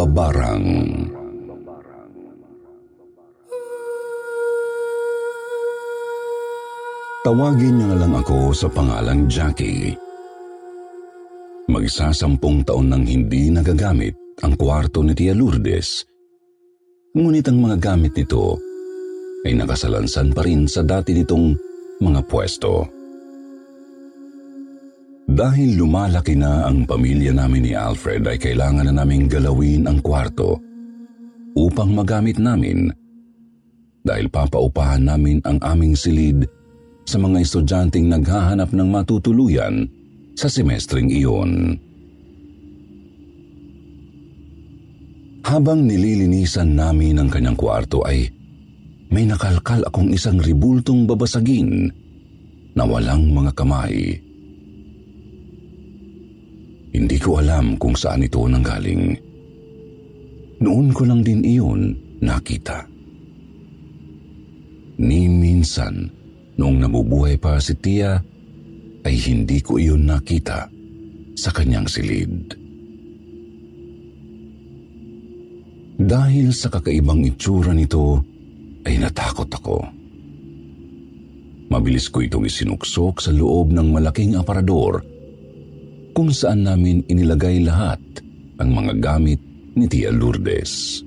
Mambabarang Tawagin niyo na lang ako sa pangalang Jackie. Magsasampung taon nang hindi nagagamit ang kwarto ni Tia Lourdes. Ngunit ang mga gamit nito ay nakasalansan pa rin sa dati nitong mga pwesto. Dahil lumalaki na ang pamilya namin ni Alfred ay kailangan na naming galawin ang kwarto upang magamit namin dahil papaupahan namin ang aming silid sa mga estudyanteng naghahanap ng matutuluyan sa semestring iyon. Habang nililinisan namin ang kanyang kwarto ay may nakalkal akong isang ribultong babasagin na walang mga kamay. Hindi ko alam kung saan ito nanggaling. Noon ko lang din iyon nakita. Ni minsan, Noong nabubuhay pa si Tia, ay hindi ko iyon nakita sa kanyang silid. Dahil sa kakaibang itsura nito, ay natakot ako. Mabilis ko itong isinuksok sa loob ng malaking aparador kung saan namin inilagay lahat ang mga gamit ni Tia Lourdes.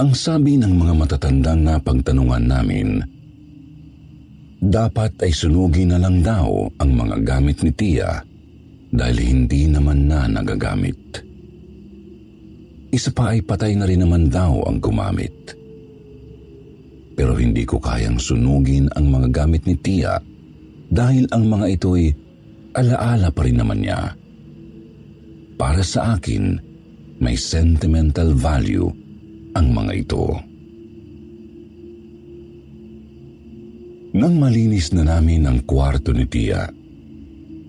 Ang sabi ng mga matatandang na pagtanungan namin, dapat ay sunugin na lang daw ang mga gamit ni Tia dahil hindi naman na nagagamit. Isa pa ay patay na rin naman daw ang gumamit. Pero hindi ko kayang sunugin ang mga gamit ni Tia dahil ang mga ito'y alaala pa rin naman niya. Para sa akin, may sentimental value ang mga ito. Nang malinis na namin ang kwarto ni Tia,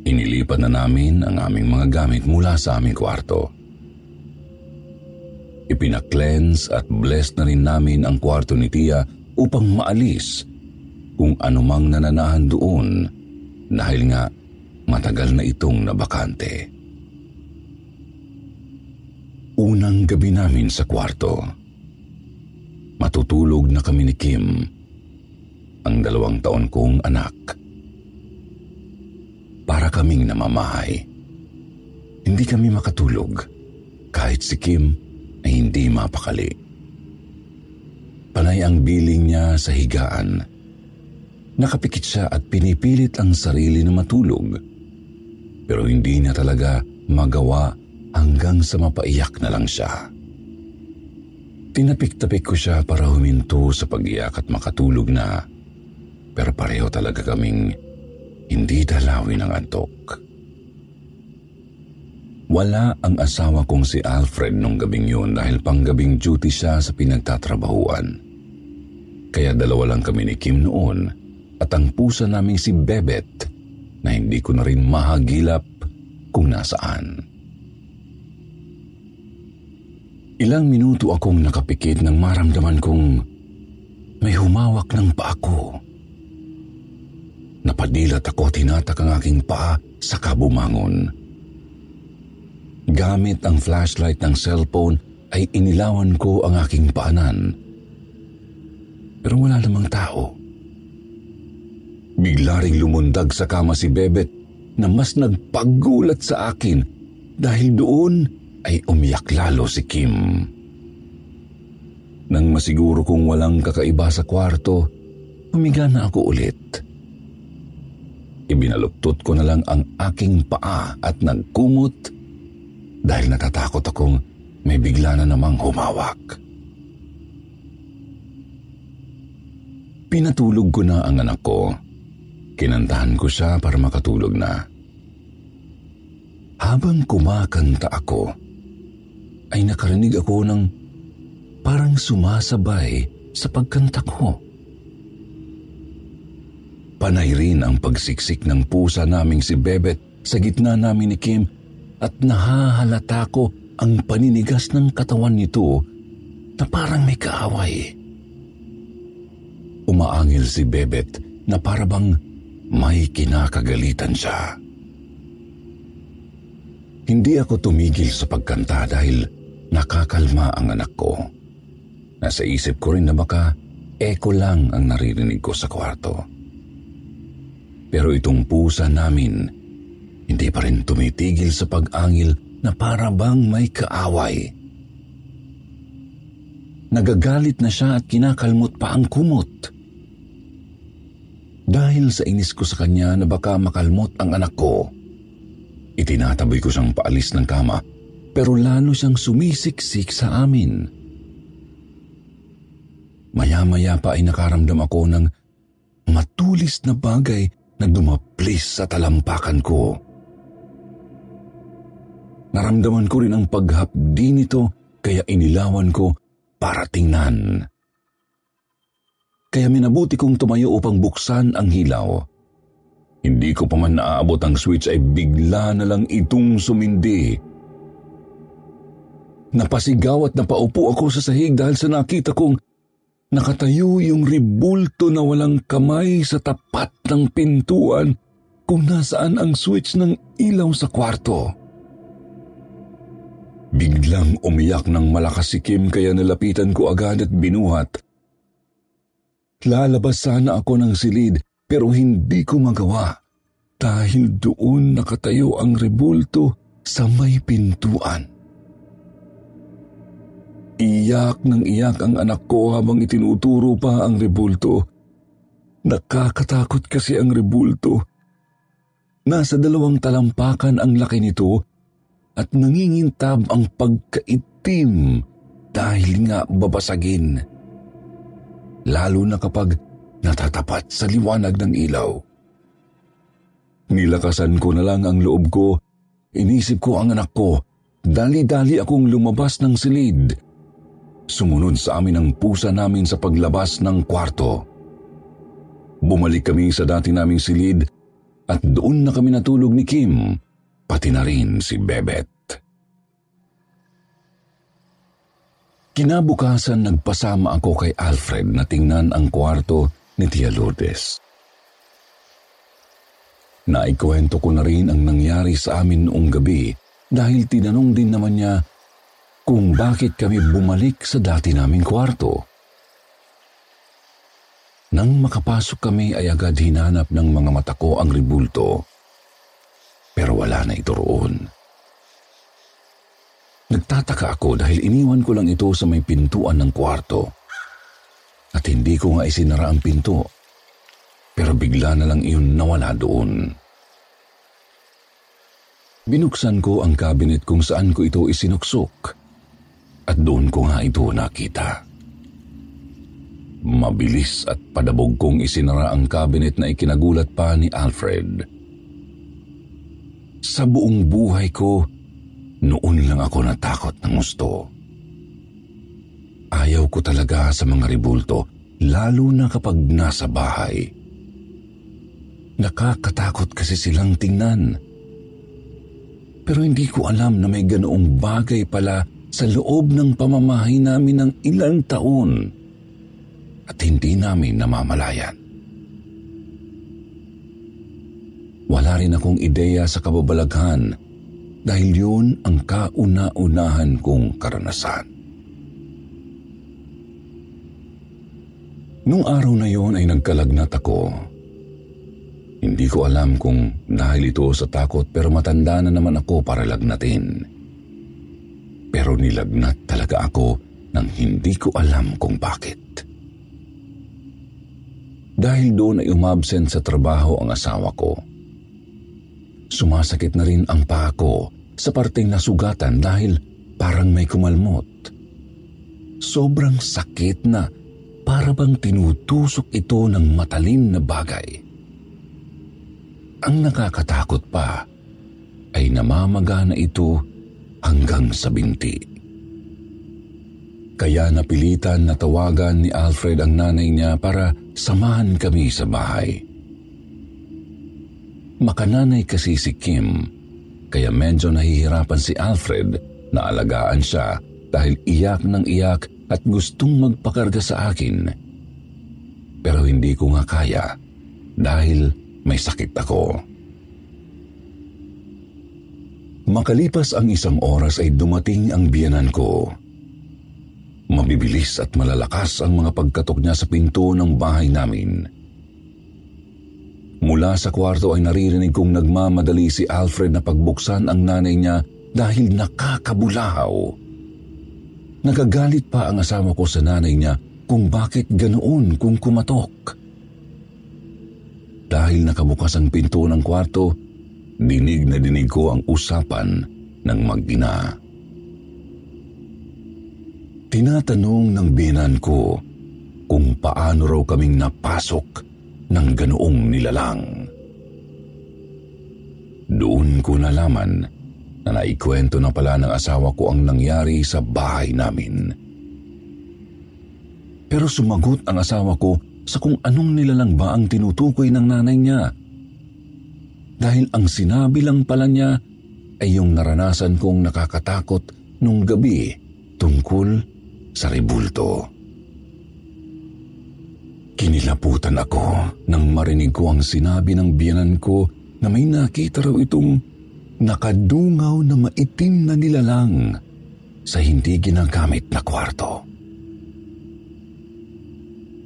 inilipat na namin ang aming mga gamit mula sa aming kwarto. Ipinaklens at bless na rin namin ang kwarto ni Tia upang maalis kung anumang nananahan doon dahil nga matagal na itong nabakante. Unang gabi namin sa kwarto matutulog na kami ni Kim, ang dalawang taon kong anak. Para kaming namamahay. Hindi kami makatulog kahit si Kim ay hindi mapakali. Panay ang biling niya sa higaan. Nakapikit siya at pinipilit ang sarili na matulog. Pero hindi niya talaga magawa hanggang sa mapaiyak na lang siya. Tinapik-tapik ko siya para huminto sa pag-iyak at makatulog na. Pero pareho talaga kaming hindi dalawin ang antok. Wala ang asawa kong si Alfred nung gabing yun dahil panggabing duty siya sa pinagtatrabahuan. Kaya dalawa lang kami ni Kim noon at ang pusa naming si Bebet na hindi ko na rin mahagilap kung nasaan. Ilang minuto akong nakapikit nang maramdaman kong may humawak ng paa ko. Napadilat ako tinatak ang aking paa sa kabumangon. Gamit ang flashlight ng cellphone ay inilawan ko ang aking paanan. Pero wala namang tao. Bigla ring lumundag sa kama si Bebet na mas nagpagulat sa akin dahil doon ay umiyak lalo si Kim. Nang masiguro kong walang kakaiba sa kwarto, humiga na ako ulit. Ibinaluktot ko na lang ang aking paa at nagkumot dahil natatakot akong may bigla na namang humawak. Pinatulog ko na ang anak ko. Kinantahan ko siya para makatulog na. Habang kumakanta ako, ay nakarinig ako ng parang sumasabay sa pagkanta ko. Panay rin ang pagsiksik ng pusa naming si Bebet sa gitna namin ni Kim at nahahalata ko ang paninigas ng katawan nito na parang may kaaway. Umaangil si Bebet na parabang may kinakagalitan siya. Hindi ako tumigil sa pagkanta dahil nakakalma ang anak ko. Nasa isip ko rin na baka echo lang ang naririnig ko sa kwarto. Pero itong pusa namin, hindi pa rin tumitigil sa pag-angil na para bang may kaaway. Nagagalit na siya at kinakalmot pa ang kumot. Dahil sa inis ko sa kanya na baka makalmot ang anak ko, Itinataboy ko siyang paalis ng kama pero lalo siyang sumisiksik sa amin. Maya-maya pa ay nakaramdam ako ng matulis na bagay na dumaplis sa talampakan ko. Naramdaman ko rin ang paghapdi nito kaya inilawan ko para tingnan. Kaya minabuti kong tumayo upang buksan ang hilaw. Hindi ko pa man naaabot ang switch ay bigla na lang itong sumindi. Napasigaw at napaupo ako sa sahig dahil sa nakita kong nakatayo yung ribulto na walang kamay sa tapat ng pintuan kung nasaan ang switch ng ilaw sa kwarto. Biglang umiyak ng malakas si Kim kaya nalapitan ko agad at binuhat. Lalabas sana ako ng silid pero hindi ko magawa dahil doon nakatayo ang rebulto sa may pintuan. Iyak ng iyak ang anak ko habang itinuturo pa ang rebulto. Nakakatakot kasi ang rebulto. Nasa dalawang talampakan ang laki nito at nangingintab ang pagkaitim dahil nga babasagin. Lalo na kapag natatapat sa liwanag ng ilaw. Nilakasan ko na lang ang loob ko. Inisip ko ang anak ko. Dali-dali akong lumabas ng silid. Sumunod sa amin ang pusa namin sa paglabas ng kwarto. Bumalik kami sa dati naming silid at doon na kami natulog ni Kim, pati na rin si Bebet. Kinabukasan nagpasama ako kay Alfred na tingnan ang kwarto ni Tia Lourdes. Naikwento ko na rin ang nangyari sa amin noong gabi dahil tinanong din naman niya kung bakit kami bumalik sa dati naming kwarto. Nang makapasok kami ay agad hinanap ng mga mata ko ang ribulto. Pero wala na ito roon. Nagtataka ako dahil iniwan ko lang ito sa may pintuan ng kwarto at hindi ko nga isinara ang pinto. Pero bigla na lang iyon nawala doon. Binuksan ko ang cabinet kung saan ko ito isinuksok at doon ko nga ito nakita. Mabilis at padabog kong isinara ang cabinet na ikinagulat pa ni Alfred. Sa buong buhay ko, noon lang ako natakot ng gusto. Ayaw ko talaga sa mga ribulto, lalo na kapag nasa bahay. Nakakatakot kasi silang tingnan. Pero hindi ko alam na may ganoong bagay pala sa loob ng pamamahay namin ng ilang taon at hindi namin namamalayan. Wala rin akong ideya sa kababalaghan dahil yun ang kauna-unahan kong karanasan. Nung araw na yon ay nagkalagnat ako. Hindi ko alam kung dahil ito sa takot pero matanda na naman ako para lagnatin. Pero nilagnat talaga ako nang hindi ko alam kung bakit. Dahil doon ay umabsent sa trabaho ang asawa ko. Sumasakit na rin ang paa ko sa parteng nasugatan dahil parang may kumalmot. Sobrang sakit na para bang tinutusok ito ng matalim na bagay. Ang nakakatakot pa ay namamaga na ito hanggang sa binti. Kaya napilitan na tawagan ni Alfred ang nanay niya para samahan kami sa bahay. Makananay kasi si Kim, kaya medyo nahihirapan si Alfred na alagaan siya dahil iyak ng iyak at gustong magpakarga sa akin. Pero hindi ko nga kaya dahil may sakit ako. Makalipas ang isang oras ay dumating ang biyanan ko. Mabibilis at malalakas ang mga pagkatok niya sa pinto ng bahay namin. Mula sa kwarto ay naririnig kong nagmamadali si Alfred na pagbuksan ang nanay niya dahil nakakabulahaw. Nagagalit pa ang asawa ko sa nanay niya kung bakit ganoon kung kumatok. Dahil nakabukas ang pinto ng kwarto, dinig na dinig ko ang usapan ng mag-ina. Tinatanong ng binan ko kung paano raw kaming napasok ng ganoong nilalang. Doon ko nalaman na naikwento na pala ng asawa ko ang nangyari sa bahay namin. Pero sumagot ang asawa ko sa kung anong nilalang ba ang tinutukoy ng nanay niya. Dahil ang sinabi lang pala niya ay yung naranasan kong nakakatakot nung gabi tungkol sa ribulto. Kinilaputan ako nang marinig ko ang sinabi ng biyanan ko na may nakita raw itong nakadungaw na maitim na nilalang sa hindi ginagamit na kwarto.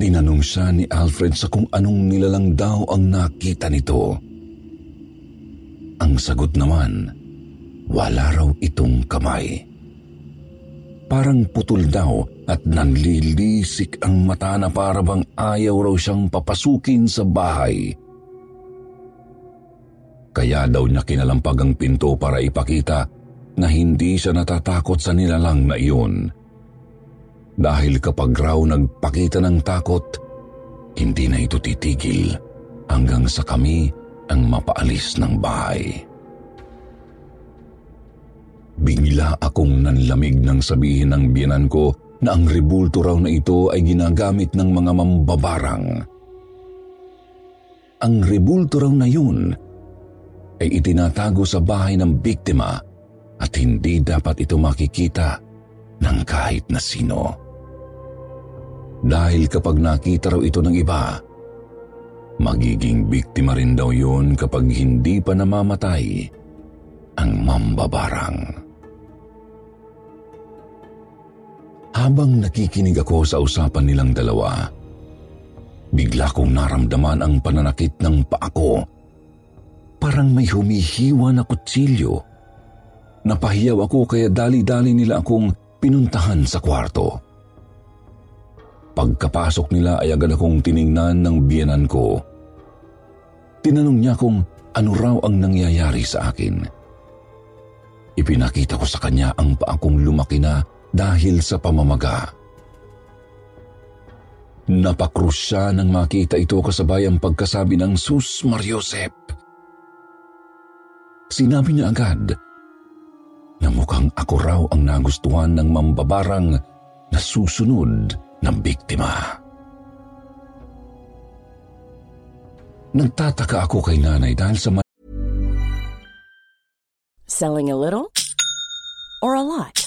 Tinanong siya ni Alfred sa kung anong nilalang daw ang nakita nito. Ang sagot naman, wala raw itong kamay. Parang putol daw at nanlilisik ang mata na parabang ayaw raw siyang papasukin sa bahay kaya daw niya kinalampag ang pinto para ipakita na hindi siya natatakot sa nilalang na iyon. Dahil kapag raw nagpakita ng takot, hindi na ito titigil hanggang sa kami ang mapaalis ng bahay. Bigla akong nanlamig nang sabihin ng biyanan ko na ang rebulto raw na ito ay ginagamit ng mga mambabarang. Ang rebulto raw na yun ay itinatago sa bahay ng biktima at hindi dapat ito makikita ng kahit na sino. Dahil kapag nakita raw ito ng iba, magiging biktima rin daw yun kapag hindi pa namamatay ang mambabarang. Habang nakikinig ako sa usapan nilang dalawa, bigla kong naramdaman ang pananakit ng paa ko Parang may humihiwa na kutsilyo. Napahiyaw ako kaya dali-dali nila akong pinuntahan sa kwarto. Pagkapasok nila ay agad akong tiningnan ng biyanan ko. Tinanong niya kung ano raw ang nangyayari sa akin. Ipinakita ko sa kanya ang paakong lumaki na dahil sa pamamaga. Napakrus siya nang makita ito kasabay ang pagkasabi ng Sus Mariosep. Sinabi niya agad na mukhang ako raw ang nagustuhan ng mambabarang na susunod na biktima. Nagtataka ako kay nanay dahil sa Selling a little or a lot?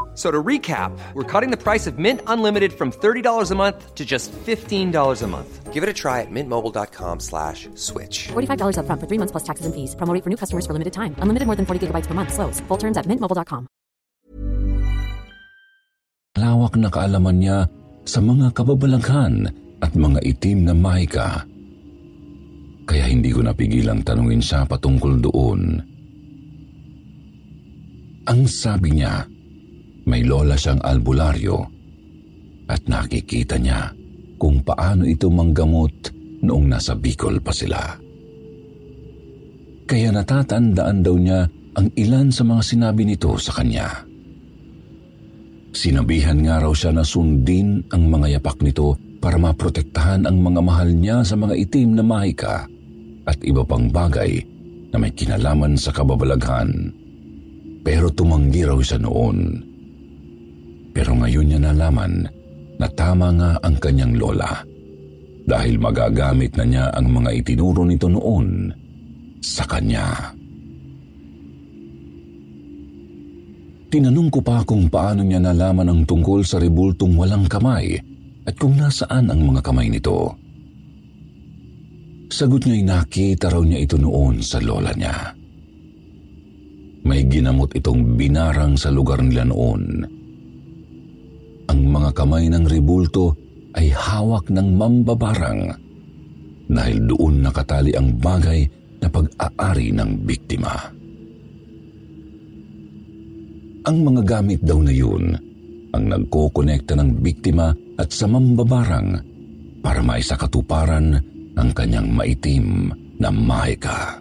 So to recap, we're cutting the price of Mint Unlimited from $30 a month to just $15 a month. Give it a try at mintmobile.com slash switch. $45 upfront for three months plus taxes and fees. Promo for new customers for limited time. Unlimited more than 40 gigabytes per month. Slows. Full terms at mintmobile.com. Lawak na kaalaman niya sa mga kababalaghan at mga itim na mahika. Kaya hindi ko napigilang tanungin siya patungkol doon. Ang sabi niya, may lola siyang albularyo at nakikita niya kung paano ito manggamot noong nasa Bicol pa sila. Kaya natatandaan daw niya ang ilan sa mga sinabi nito sa kanya. Sinabihan nga raw siya na sundin ang mga yapak nito para maprotektahan ang mga mahal niya sa mga itim na mahika at iba pang bagay na may kinalaman sa kababalaghan. Pero tumanggi raw siya noon. Pero ngayon niya nalaman na tama nga ang kanyang lola dahil magagamit na niya ang mga itinuro nito noon sa kanya. Tinanong ko pa kung paano niya nalaman ang tungkol sa rebultong walang kamay at kung nasaan ang mga kamay nito. Sagot niya'y nakita raw niya ito noon sa lola niya. May ginamot itong binarang sa lugar nila noon. Ang mga kamay ng rebulto ay hawak ng mambabarang dahil doon nakatali ang bagay na pag-aari ng biktima. Ang mga gamit daw na yun ang nagkokonekta ng biktima at sa mambabarang para maisakatuparan ang kanyang maitim na mahika.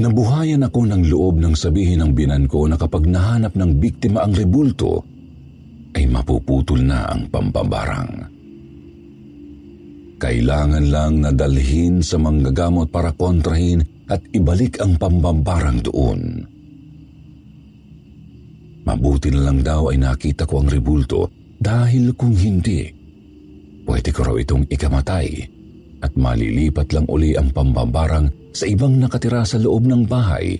Nabuhayan ako ng loob ng sabihin ng binan ko na kapag nahanap ng biktima ang rebulto, ay mapuputol na ang pambabarang. Kailangan lang na dalhin sa manggagamot para kontrahin at ibalik ang pambabarang doon. Mabuti na lang daw ay nakita ko ang rebulto dahil kung hindi, pwede ko raw itong ikamatay at malilipat lang uli ang pambabarang sa ibang nakatira sa loob ng bahay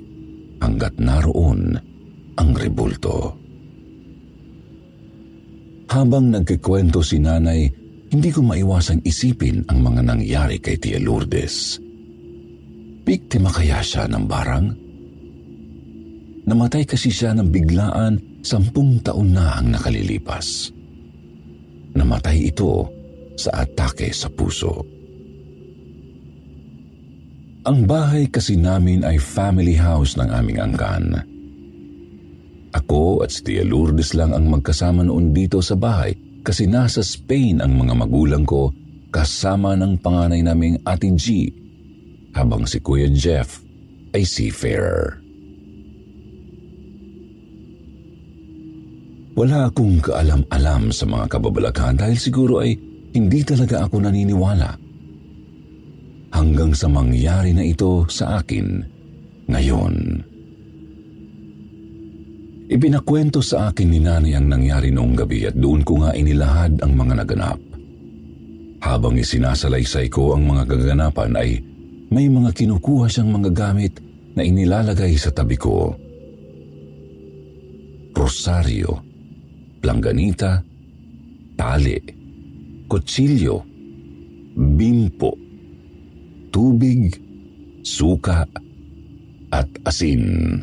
hanggat naroon ang rebulto. Habang nagkikwento si nanay, hindi ko maiwasang isipin ang mga nangyari kay Tia Lourdes. Biktima kaya siya ng barang? Namatay kasi siya ng biglaan sampung taon na ang nakalilipas. Namatay ito sa atake sa puso. Ang bahay kasi namin ay family house ng aming angkan. Ako at si Tia Lourdes lang ang magkasama noon dito sa bahay kasi nasa Spain ang mga magulang ko kasama ng panganay naming Ate G habang si Kuya Jeff ay seafarer. Wala akong kaalam-alam sa mga kababalaghan dahil siguro ay hindi talaga ako naniniwala hanggang sa mangyari na ito sa akin ngayon. Ipinakwento sa akin ni nanay ang nangyari noong gabi at doon ko nga inilahad ang mga naganap. Habang isinasalaysay ko ang mga kaganapan ay may mga kinukuha siyang mga gamit na inilalagay sa tabi ko. Rosaryo, langganita, tali, kutsilyo, bimpo, tubig, suka, at asin.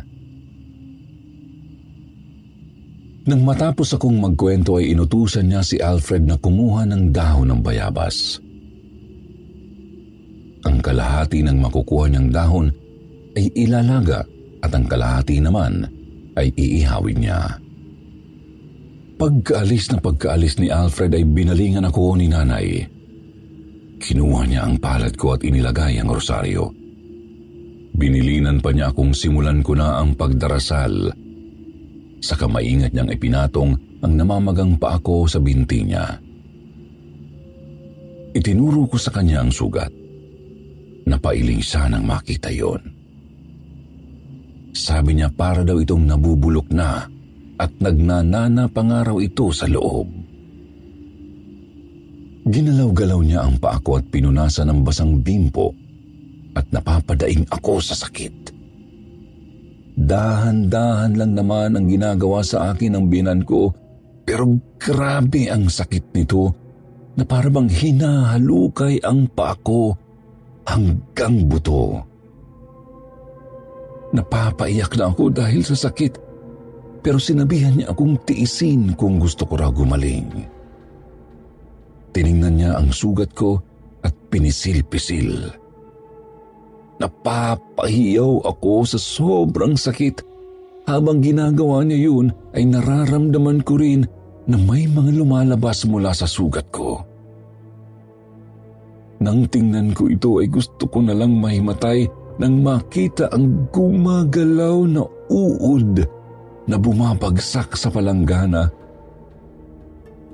Nang matapos akong magkwento ay inutusan niya si Alfred na kumuha ng dahon ng bayabas. Ang kalahati ng makukuha niyang dahon ay ilalaga at ang kalahati naman ay iihawin niya. Pagkaalis na pagkaalis ni Alfred ay binalingan ako ni nanay. Kinuha niya ang palad ko at inilagay ang rosaryo. Binilinan pa niya akong simulan ko na ang pagdarasal. Sa kamaingat niyang ipinatong ang namamagang pa ako sa binti niya. Itinuro ko sa kanya ang sugat. Napailing siya nang makita yon. Sabi niya para daw itong nabubulok na at nagnanana pangaraw ito sa loob. Ginalaw-galaw niya ang paa ko at pinunasan ng basang bimpo at napapadaing ako sa sakit. Dahan-dahan lang naman ang ginagawa sa akin ng binan ko pero grabe ang sakit nito na parang hinahalukay ang paa ko hanggang buto. Napapaiyak na ako dahil sa sakit pero sinabihan niya akong tiisin kung gusto ko raw gumaling. Tiningnan niya ang sugat ko at pinisil-pisil. Napapahiyaw ako sa sobrang sakit. Habang ginagawa niya yun ay nararamdaman ko rin na may mga lumalabas mula sa sugat ko. Nang tingnan ko ito ay gusto ko na lang mahimatay nang makita ang gumagalaw na uod na bumabagsak sa palanggana.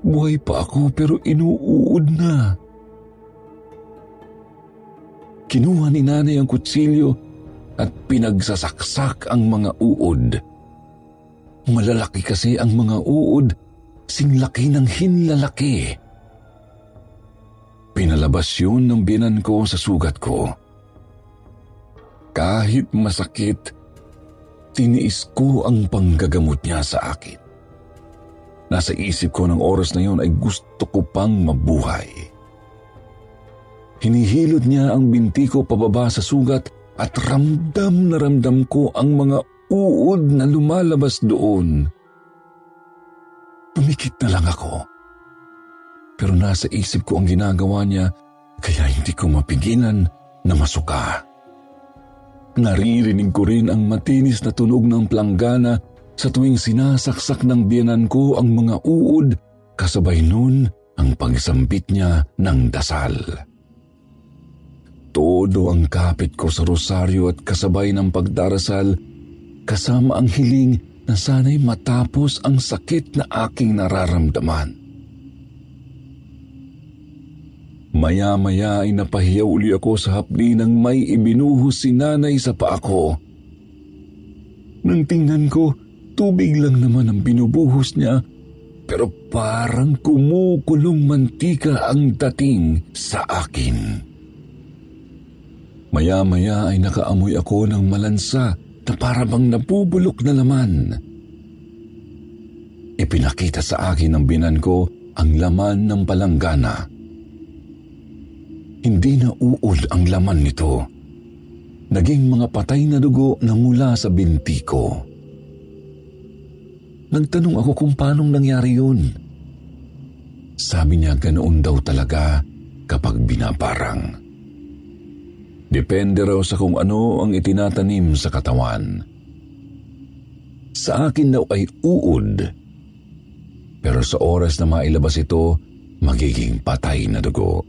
Buhay pa ako pero inuud na. Kinuha ni nanay ang kutsilyo at pinagsasaksak ang mga uod. Malalaki kasi ang mga uod, singlaki ng hinlalaki. Pinalabas yun ng binan ko sa sugat ko. Kahit masakit, tiniis ko ang panggagamot niya sa akin. Nasa isip ko ng oras na yun ay gusto ko pang mabuhay. Hinihilot niya ang binti ko pababa sa sugat at ramdam na ramdam ko ang mga uod na lumalabas doon. Pumikit na lang ako. Pero nasa isip ko ang ginagawa niya kaya hindi ko mapigilan na masuka. Naririnig ko rin ang matinis na tunog ng planggana sa tuwing sinasaksak ng biyanan ko ang mga uod, kasabay nun ang pagsambit niya ng dasal. Todo ang kapit ko sa rosaryo at kasabay ng pagdarasal, kasama ang hiling na sana'y matapos ang sakit na aking nararamdaman. Maya-maya ay napahiyaw uli ako sa hapdi nang may ibinuhos si nanay sa paa ko. Nang tingnan ko, tubig lang naman ang binubuhos niya pero parang kumukulong mantika ang dating sa akin. Maya-maya ay nakaamoy ako ng malansa na parabang nabubulok na laman. Ipinakita sa akin ng binan ko ang laman ng palanggana. Hindi na uod ang laman nito. Naging mga patay na dugo na mula sa binti ko. Nagtanong ako kung paanong nangyari yun. Sabi niya ganoon daw talaga kapag binabarang. Depende raw sa kung ano ang itinatanim sa katawan. Sa akin daw ay uod. Pero sa oras na mailabas ito, magiging patay na dugo.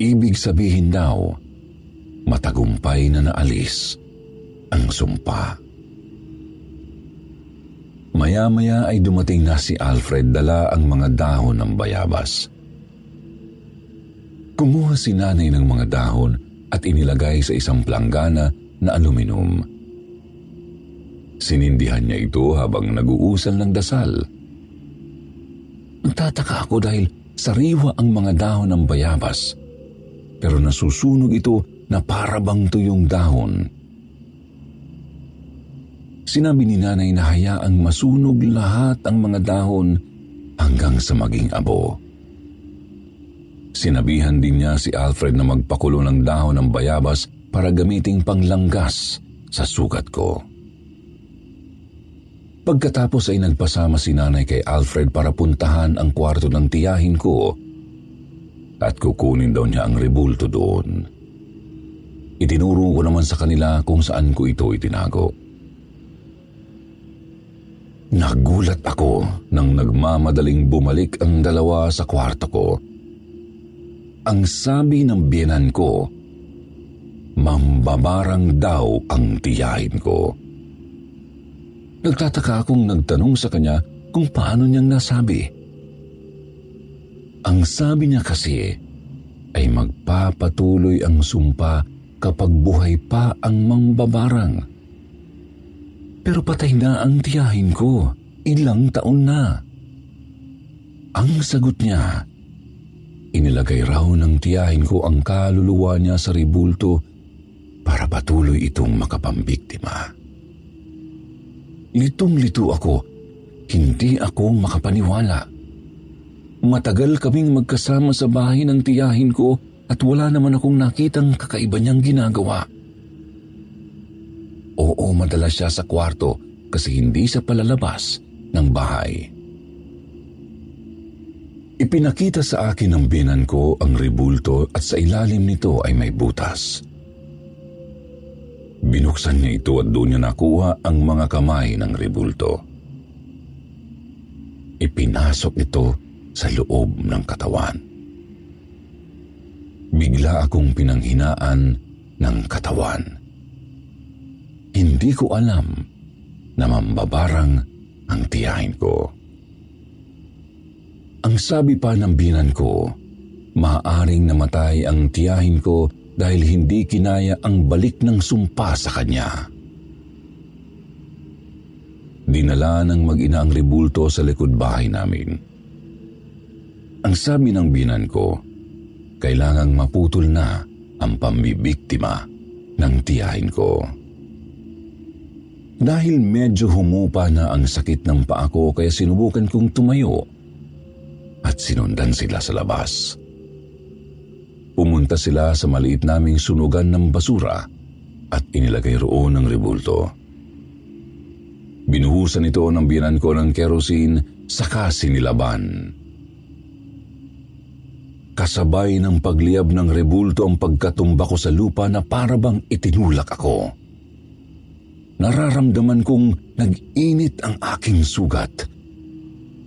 Ibig sabihin daw, matagumpay na naalis ang sumpa. Maya-maya ay dumating na si Alfred dala ang mga dahon ng bayabas. Kumuha si nanay ng mga dahon at inilagay sa isang planggana na aluminum. Sinindihan niya ito habang nag-uusal ng dasal. Nagtataka ako dahil sariwa ang mga dahon ng bayabas pero nasusunog ito na parabang tuyong dahon. Sinabi ni nanay na hayaang masunog lahat ang mga dahon hanggang sa maging abo. Sinabihan din niya si Alfred na magpakulo ng dahon ng bayabas para gamiting panglanggas sa sugat ko. Pagkatapos ay nagpasama si nanay kay Alfred para puntahan ang kwarto ng tiyahin ko at kukunin daw niya ang rebulto doon. Itinuro ko naman sa kanila kung saan ko ito itinago. Nagulat ako nang nagmamadaling bumalik ang dalawa sa kwarto ko. Ang sabi ng biyenan ko, mambabarang daw ang tiyahin ko. Nagtataka akong nagtanong sa kanya kung paano niyang nasabi. Ang sabi niya kasi ay magpapatuloy ang sumpa kapag buhay pa ang mambabarang. Pero patay na ang tiyahin ko. Ilang taon na. Ang sagot niya, inilagay raw ng tiyahin ko ang kaluluwa niya sa ribulto para patuloy itong makapambiktima. Litong-lito ako, hindi ako makapaniwala. Matagal kaming magkasama sa bahay ng tiyahin ko at wala naman akong nakitang kakaiba niyang ginagawa. Oo, madalas siya sa kwarto kasi hindi siya palalabas ng bahay. Ipinakita sa akin ng binan ko ang ribulto at sa ilalim nito ay may butas. Binuksan niya ito at doon niya nakuha ang mga kamay ng ribulto. Ipinasok ito sa loob ng katawan. Bigla akong pinanghinaan ng katawan. Hindi ko alam na mambabarang ang tiyahin ko. Ang sabi pa ng binan ko, maaaring namatay ang tiyahin ko dahil hindi kinaya ang balik ng sumpa sa kanya. Dinala ng mag-ina ang ribulto sa likod bahay namin. Ang sabi ng binan ko, kailangang maputol na ang pambibiktima ng tiyahin ko. Dahil medyo humupa na ang sakit ng paa ko kaya sinubukan kong tumayo at sinundan sila sa labas. Pumunta sila sa maliit naming sunugan ng basura at inilagay roon ang ribulto. Binuhusan ito ng biyanan ko ng kerosene saka sinilaban. Kasabay ng pagliyab ng rebulto ang pagkatumba ko sa lupa na parabang itinulak ako. Nararamdaman kong nag-init ang aking sugat.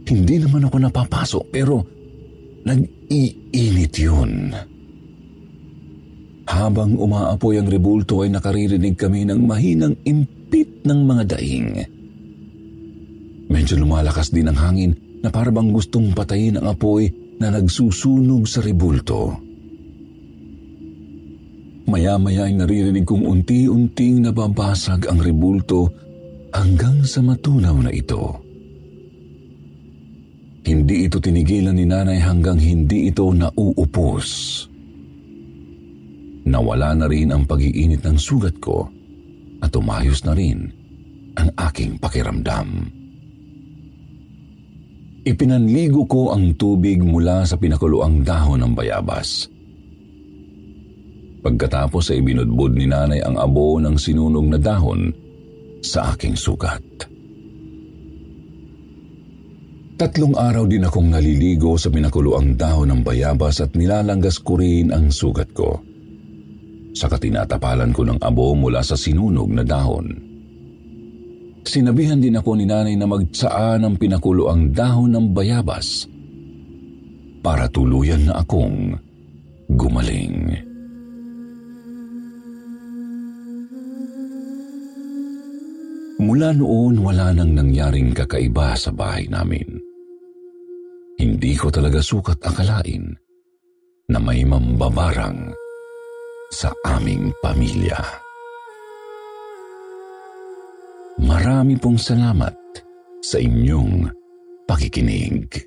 Hindi naman ako napapasok pero nag-iinit yun. Habang umaapoy ang rebulto ay nakaririnig kami ng mahinang impit ng mga daing. Medyo lumalakas din ang hangin na parabang gustong patayin ang apoy na nagsusunog sa rebulto. Maya-maya ay naririnig kong unti-unting nababasag ang rebulto hanggang sa matunaw na ito. Hindi ito tinigilan ni nanay hanggang hindi ito nauupos. Nawala na rin ang pag-iinit ng sugat ko at umayos na rin ang aking pakiramdam. Ipinanligo ko ang tubig mula sa pinakuluang dahon ng bayabas. Pagkatapos ay binudbud ni nanay ang abo ng sinunog na dahon sa aking sugat. Tatlong araw din akong naliligo sa pinakuluang dahon ng bayabas at nilalanggas ko rin ang sugat ko. Saka tinatapalan ko ng abo mula sa sinunog na dahon. Sinabihan din ako ni nanay na magtsaa ng pinakulo ang dahon ng bayabas para tuluyan na akong gumaling. Mula noon wala nang nangyaring kakaiba sa bahay namin. Hindi ko talaga sukat akalain na may mambabarang sa aming pamilya. Marami pong salamat sa inyong pakikinig.